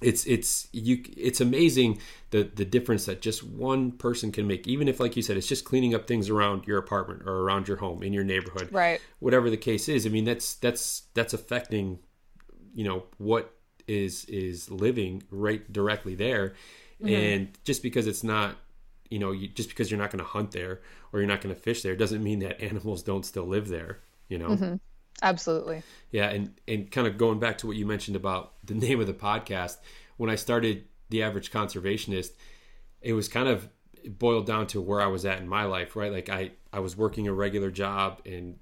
it's it's you it's amazing the the difference that just one person can make. Even if like you said it's just cleaning up things around your apartment or around your home in your neighborhood. Right. Whatever the case is i mean that's that's that's affecting you know what is is living right directly there mm-hmm. and just because it's not you know you, just because you're not going to hunt there or you're not going to fish there doesn't mean that animals don't still live there you know mm-hmm. absolutely yeah and and kind of going back to what you mentioned about the name of the podcast when I started the average conservationist, it was kind of boiled down to where I was at in my life, right? Like I, I was working a regular job and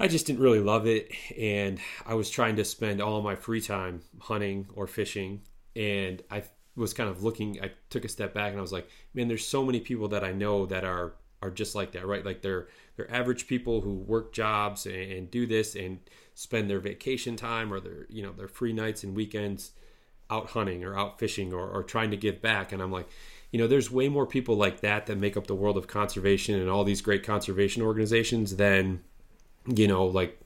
I just didn't really love it. And I was trying to spend all my free time hunting or fishing. And I was kind of looking, I took a step back and I was like, man, there's so many people that I know that are, are just like that, right? Like they're, they're average people who work jobs and, and do this and spend their vacation time or their, you know, their free nights and weekends out hunting or out fishing or, or trying to give back. And I'm like, you know, there's way more people like that that make up the world of conservation and all these great conservation organizations than, you know, like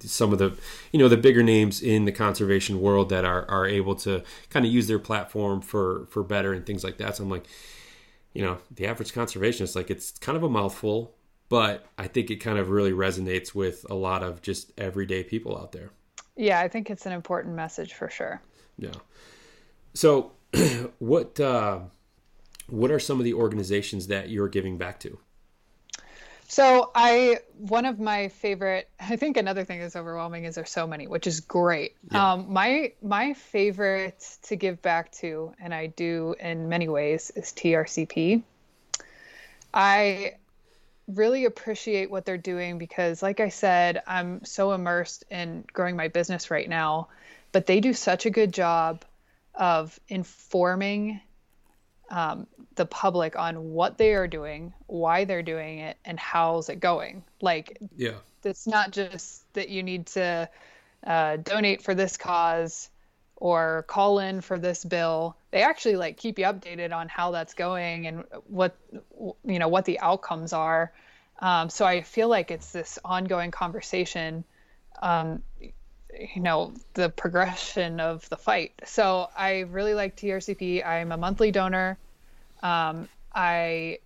some of the you know the bigger names in the conservation world that are are able to kind of use their platform for for better and things like that. So i'm like you know the average conservationist like it's kind of a mouthful but i think it kind of really resonates with a lot of just everyday people out there. Yeah i think it's an important message for sure. Yeah. So what uh what are some of the organizations that you're giving back to so I one of my favorite I think another thing that's overwhelming is there's so many, which is great. Yeah. Um, my my favorite to give back to, and I do in many ways, is TRCP. I really appreciate what they're doing because like I said, I'm so immersed in growing my business right now, but they do such a good job of informing um, the public on what they are doing, why they're doing it, and how's it going. Like, yeah, it's not just that you need to uh, donate for this cause or call in for this bill. They actually like keep you updated on how that's going and what you know what the outcomes are. Um, so I feel like it's this ongoing conversation. Um, you know the progression of the fight. So I really like TRCP. I'm a monthly donor. Um, I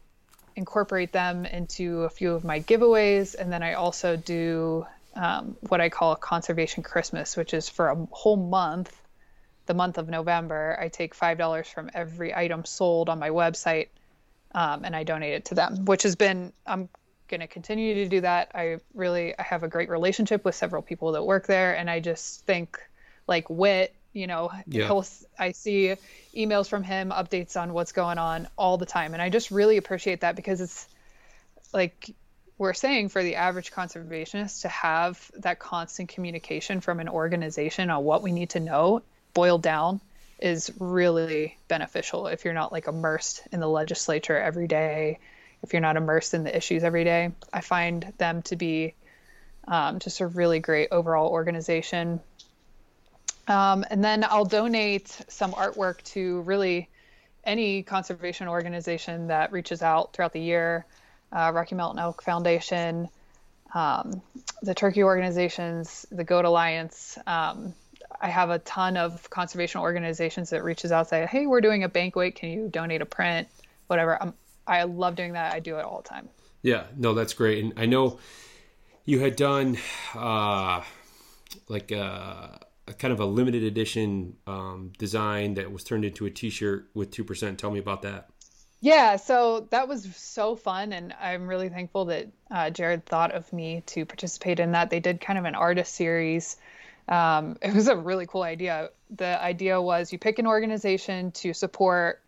incorporate them into a few of my giveaways, and then I also do um, what I call a conservation Christmas, which is for a whole month. The month of November, I take five dollars from every item sold on my website, um, and I donate it to them, which has been I'm going to continue to do that. I really I have a great relationship with several people that work there, and I just think like Whit, you know, yeah. I see emails from him, updates on what's going on all the time, and I just really appreciate that because it's like we're saying for the average conservationist to have that constant communication from an organization on what we need to know boiled down is really beneficial if you're not like immersed in the legislature every day if you're not immersed in the issues every day. I find them to be um, just a really great overall organization. Um, and then I'll donate some artwork to really any conservation organization that reaches out throughout the year. Uh, Rocky Mountain Elk Foundation, um, the turkey organizations, the Goat Alliance. Um, I have a ton of conservation organizations that reaches out say, "Hey, we're doing a banquet. Can you donate a print? Whatever." I'm I love doing that. I do it all the time. Yeah, no, that's great. And I know you had done uh, like a, uh, a kind of a limited edition um, design that was turned into a T-shirt with two percent. Tell me about that. Yeah, so that was so fun, and I'm really thankful that uh, Jared thought of me to participate in that. They did kind of an artist series. Um, it was a really cool idea. The idea was you pick an organization to support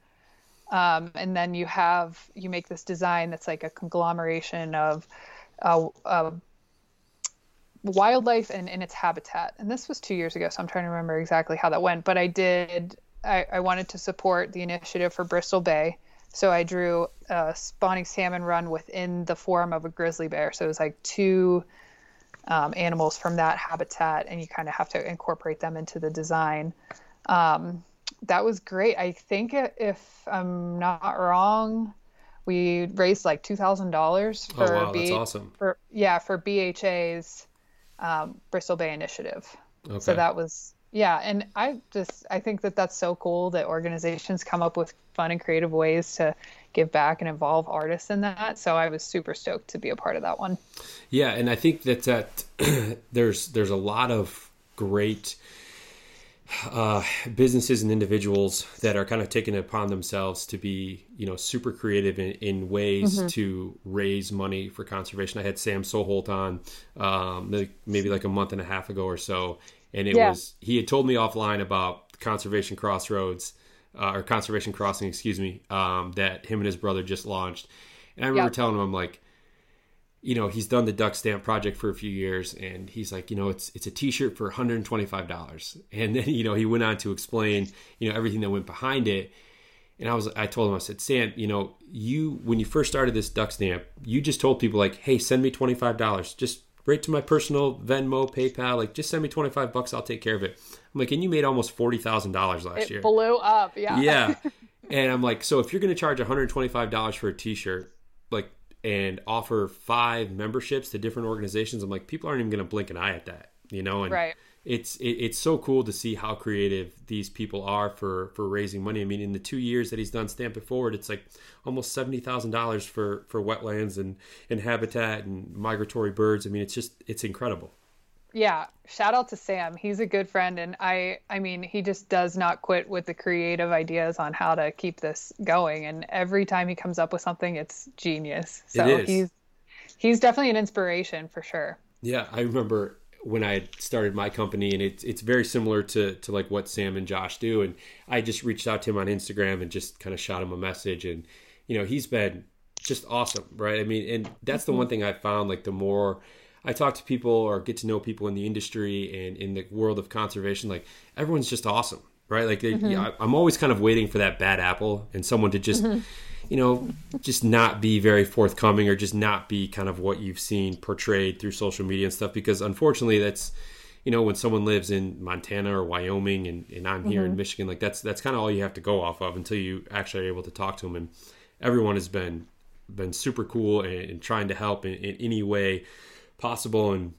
um, and then you have you make this design that's like a conglomeration of uh, uh, wildlife and its habitat. And this was two years ago, so I'm trying to remember exactly how that went. But I did. I, I wanted to support the initiative for Bristol Bay, so I drew a spawning salmon run within the form of a grizzly bear. So it was like two um, animals from that habitat, and you kind of have to incorporate them into the design. Um, that was great. I think if I'm not wrong, we raised like two thousand dollars oh, for oh, wow, B- that's awesome. For yeah, for BHA's um, Bristol Bay initiative. Okay. So that was yeah, and I just I think that that's so cool that organizations come up with fun and creative ways to give back and involve artists in that. So I was super stoked to be a part of that one. Yeah, and I think that that there's there's a lot of great uh, businesses and individuals that are kind of taking it upon themselves to be, you know, super creative in, in ways mm-hmm. to raise money for conservation. I had Sam Soholt on um, maybe like a month and a half ago or so, and it yeah. was he had told me offline about Conservation Crossroads uh, or Conservation Crossing, excuse me, um, that him and his brother just launched. And I remember yep. telling him, I'm like, you know, he's done the duck stamp project for a few years, and he's like, you know, it's it's a T-shirt for 125 dollars, and then you know he went on to explain, you know, everything that went behind it. And I was, I told him, I said, Sam, you know, you when you first started this duck stamp, you just told people like, hey, send me 25 dollars, just right to my personal Venmo, PayPal, like just send me 25 bucks, I'll take care of it. I'm like, and you made almost forty thousand dollars last it year. Blew up, yeah. Yeah. and I'm like, so if you're going to charge 125 dollars for a T-shirt, like, and offer five memberships to different organizations, I'm like, people aren't even going to blink an eye at that, you know? And right. It's it, it's so cool to see how creative these people are for for raising money. I mean, in the two years that he's done Stamp It Forward, it's like almost seventy thousand dollars for for wetlands and and habitat and migratory birds. I mean, it's just it's incredible yeah shout out to sam. He's a good friend and i i mean he just does not quit with the creative ideas on how to keep this going and every time he comes up with something it's genius. So he's he's definitely an inspiration for sure. Yeah i remember when i started my company and it's it's very similar to to like what sam and josh do and i just reached out to him on instagram and just kind of shot him a message and you know he's been just awesome right? I mean and that's the mm-hmm. one thing i found like the more I talk to people or get to know people in the industry and in the world of conservation, like everyone's just awesome, right? Like they, mm-hmm. yeah, I'm always kind of waiting for that bad apple and someone to just, mm-hmm. you know, just not be very forthcoming or just not be kind of what you've seen portrayed through social media and stuff. Because unfortunately, that's, you know, when someone lives in Montana or Wyoming and, and I'm here mm-hmm. in Michigan, like that's that's kind of all you have to go off of until you actually are able to talk to them. And everyone has been been super cool and, and trying to help in, in any way possible and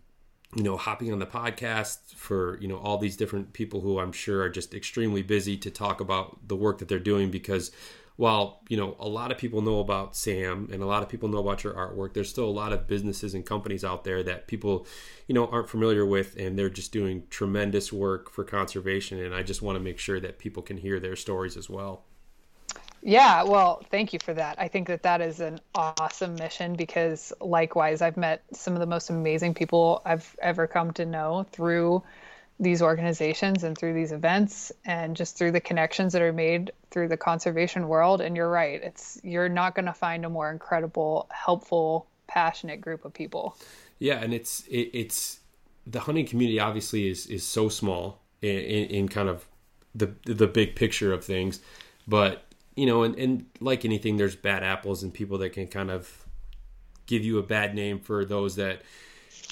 you know hopping on the podcast for you know all these different people who i'm sure are just extremely busy to talk about the work that they're doing because while you know a lot of people know about sam and a lot of people know about your artwork there's still a lot of businesses and companies out there that people you know aren't familiar with and they're just doing tremendous work for conservation and i just want to make sure that people can hear their stories as well yeah, well, thank you for that. I think that that is an awesome mission because, likewise, I've met some of the most amazing people I've ever come to know through these organizations and through these events and just through the connections that are made through the conservation world. And you're right, it's you're not going to find a more incredible, helpful, passionate group of people. Yeah, and it's it, it's the hunting community obviously is is so small in, in, in kind of the the big picture of things, but you know, and, and like anything, there's bad apples and people that can kind of give you a bad name for those that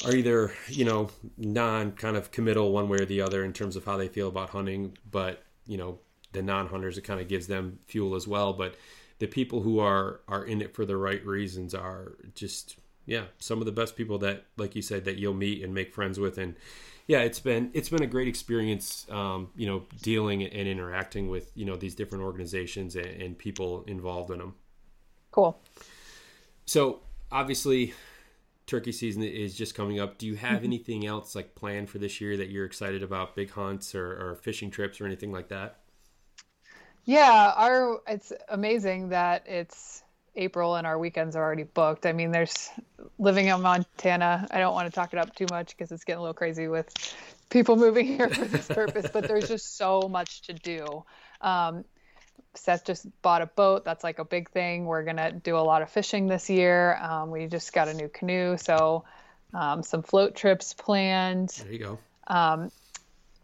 are either, you know, non kind of committal one way or the other in terms of how they feel about hunting, but, you know, the non hunters, it kind of gives them fuel as well. But the people who are are in it for the right reasons are just yeah, some of the best people that, like you said, that you'll meet and make friends with and yeah, it's been it's been a great experience, um, you know, dealing and interacting with you know these different organizations and, and people involved in them. Cool. So obviously, turkey season is just coming up. Do you have mm-hmm. anything else like planned for this year that you're excited about? Big hunts or, or fishing trips or anything like that? Yeah, our it's amazing that it's April and our weekends are already booked. I mean, there's living in Montana. I don't want to talk it up too much because it's getting a little crazy with people moving here for this purpose, but there's just so much to do. Um, Seth just bought a boat. That's like a big thing. We're going to do a lot of fishing this year. Um, we just got a new canoe. So, um, some float trips planned. There you go. Um,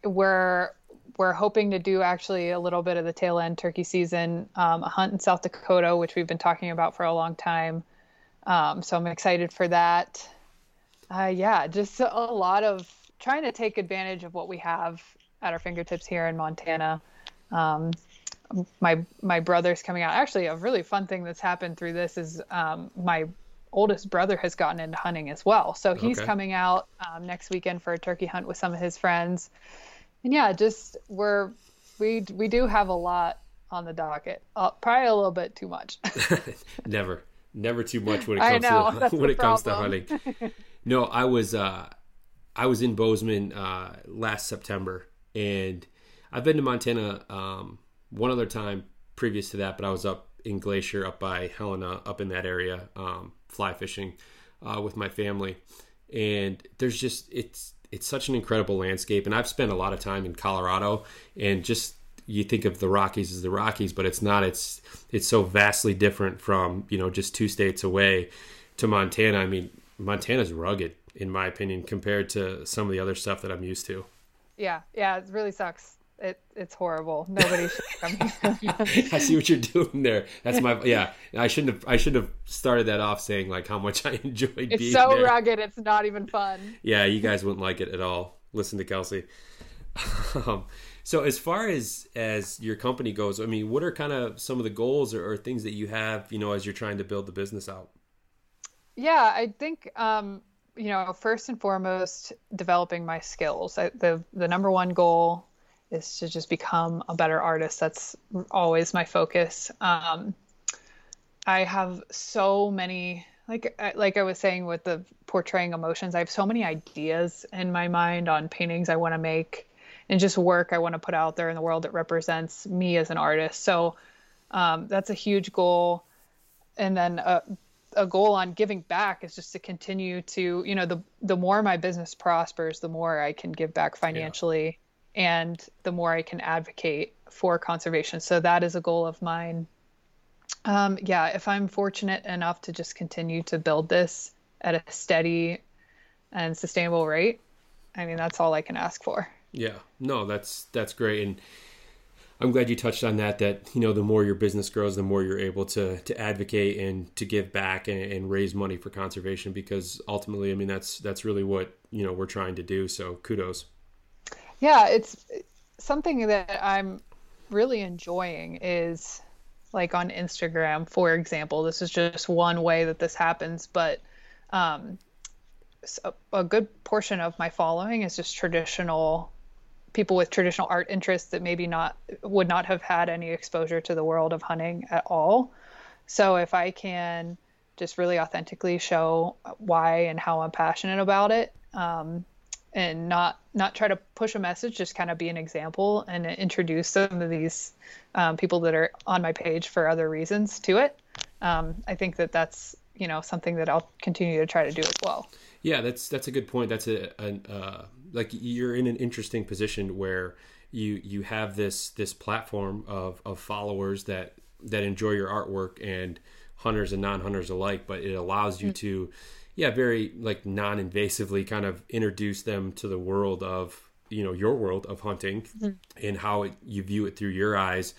we're we're hoping to do actually a little bit of the tail end turkey season, um, a hunt in South Dakota, which we've been talking about for a long time. Um, so I'm excited for that. Uh, yeah, just a lot of trying to take advantage of what we have at our fingertips here in Montana. Um, my my brother's coming out. Actually, a really fun thing that's happened through this is um, my oldest brother has gotten into hunting as well. So he's okay. coming out um, next weekend for a turkey hunt with some of his friends and yeah, just we're we we do have a lot on the docket. Uh, probably a little bit too much. never, never too much when it comes know, to when it comes to hunting. no, I was uh, I was in Bozeman uh, last September, and I've been to Montana um, one other time previous to that, but I was up in Glacier, up by Helena, up in that area, um, fly fishing uh, with my family, and there's just it's it's such an incredible landscape and i've spent a lot of time in colorado and just you think of the Rockies as the Rockies, but it's not. It's it's so vastly different from you know just two states away to Montana. I mean, Montana's rugged in my opinion compared to some of the other stuff that I'm used to. Yeah, yeah, it really sucks. It it's horrible. Nobody should come here. I see what you're doing there. That's my yeah. I shouldn't have I shouldn't have started that off saying like how much I enjoyed it's being so there. rugged. It's not even fun. Yeah, you guys wouldn't like it at all. Listen to Kelsey. um, so as far as as your company goes, I mean, what are kind of some of the goals or, or things that you have, you know, as you're trying to build the business out? Yeah, I think um, you know, first and foremost, developing my skills. I, the the number one goal is to just become a better artist. That's always my focus. Um, I have so many like like I was saying with the portraying emotions. I have so many ideas in my mind on paintings I want to make and just work I want to put out there in the world that represents me as an artist. So um, that's a huge goal. And then uh, a goal on giving back is just to continue to you know the the more my business prospers the more i can give back financially yeah. And the more i can advocate for conservation so that is a goal of mine um, yeah if i'm fortunate enough to just continue to build this at a steady and sustainable rate i mean that's all i can ask for yeah no that's that's great and I'm glad you touched on that. That you know, the more your business grows, the more you're able to to advocate and to give back and, and, raise money for conservation. Because ultimately, I mean, that's that's really what you know we're trying to do. So kudos. Yeah, it's something that I'm really enjoying. Is like on Instagram, for example. This is just one way that this happens, but um, a good portion of my following is just traditional people with traditional art interests that maybe not would not have had any exposure to the world of hunting at all. So if I can just really authentically show why and how I'm passionate about it, um, and not not try to push a message, just kind of be an example and introduce some of these um, people that are on my page for other reasons to it. Um, I think that that's you know something that I'll continue to try to do as well. Yeah, that's that's a good point. That's a, a uh, like you're in an interesting position where you you have this this platform of of followers that that enjoy your artwork and hunters and non-hunters alike but it allows you mm-hmm. to yeah very like non-invasively kind of introduce them to the world of you know your world of hunting mm-hmm. and how it, you view it through your eyes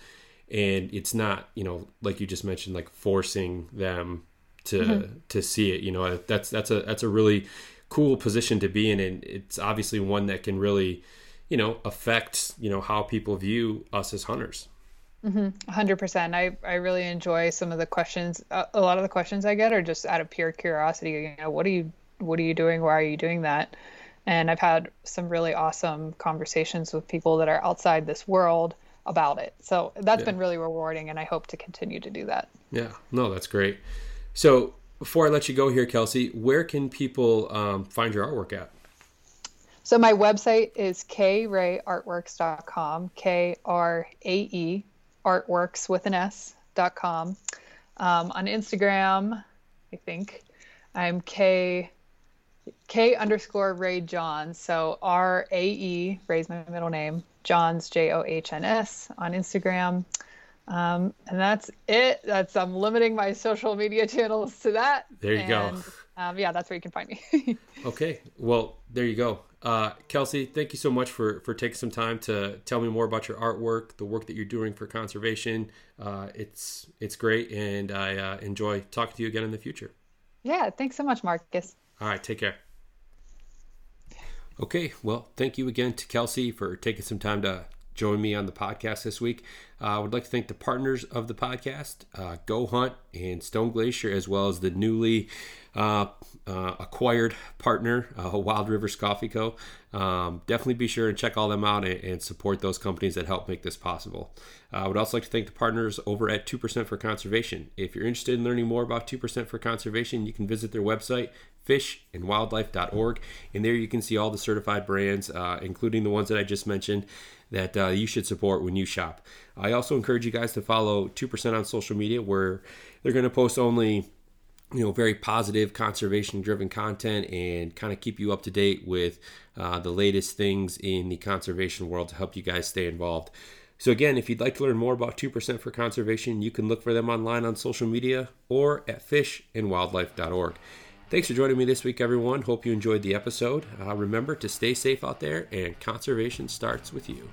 and it's not you know like you just mentioned like forcing them to mm-hmm. to see it you know that's that's a that's a really cool position to be in and it's obviously one that can really you know affect you know how people view us as hunters mm-hmm. 100% I, I really enjoy some of the questions. A lot of the questions i get are just out of pure curiosity. You know what are you what are you doing? Why are you doing that? And i've had some really awesome conversations with people that are outside this world about it. So that's yeah. been really rewarding and i hope to continue to do that. Yeah. No that's great. So before I let you go here, Kelsey, where can people um, find your artwork at? So my website is kraeartworks.com, K R A E artworks with an S dot com. Um, on Instagram, I think I'm K K underscore Rae Johns. So R A E, Rae's my middle name, Johns J O H N S on Instagram. Um, and that's it. That's I'm limiting my social media channels to that. There you and, go. Um, yeah, that's where you can find me. okay. Well, there you go. Uh, Kelsey, thank you so much for for taking some time to tell me more about your artwork, the work that you're doing for conservation. Uh, it's it's great, and I uh, enjoy talking to you again in the future. Yeah, thanks so much, Marcus. All right, take care. Okay, well, thank you again to Kelsey for taking some time to join me on the podcast this week. Uh, I would like to thank the partners of the podcast, uh, Go Hunt and Stone Glacier, as well as the newly uh, uh acquired partner, uh, Wild Rivers Coffee Co. Um, definitely be sure and check all them out and, and, support those companies that help make this possible. Uh, I would also like to thank the partners over at 2% for Conservation. If you're interested in learning more about 2% for Conservation, you can visit their website, fishandwildlife.org, and there you can see all the certified brands, including the ones that I just mentioned that uh, you should support when you shop. I also encourage you guys to follow 2% on social media where they're going to post only you know very positive conservation driven content and kind of keep you up to date with uh, the latest things in the conservation world to help you guys stay involved So, again, if you'd like to learn more about 2% for Conservation, you can look for them online on social media or at fishandwildlife.org. Thanks for joining me this week, everyone. Hope you enjoyed the episode. Uh, remember to stay safe out there, and conservation starts with you.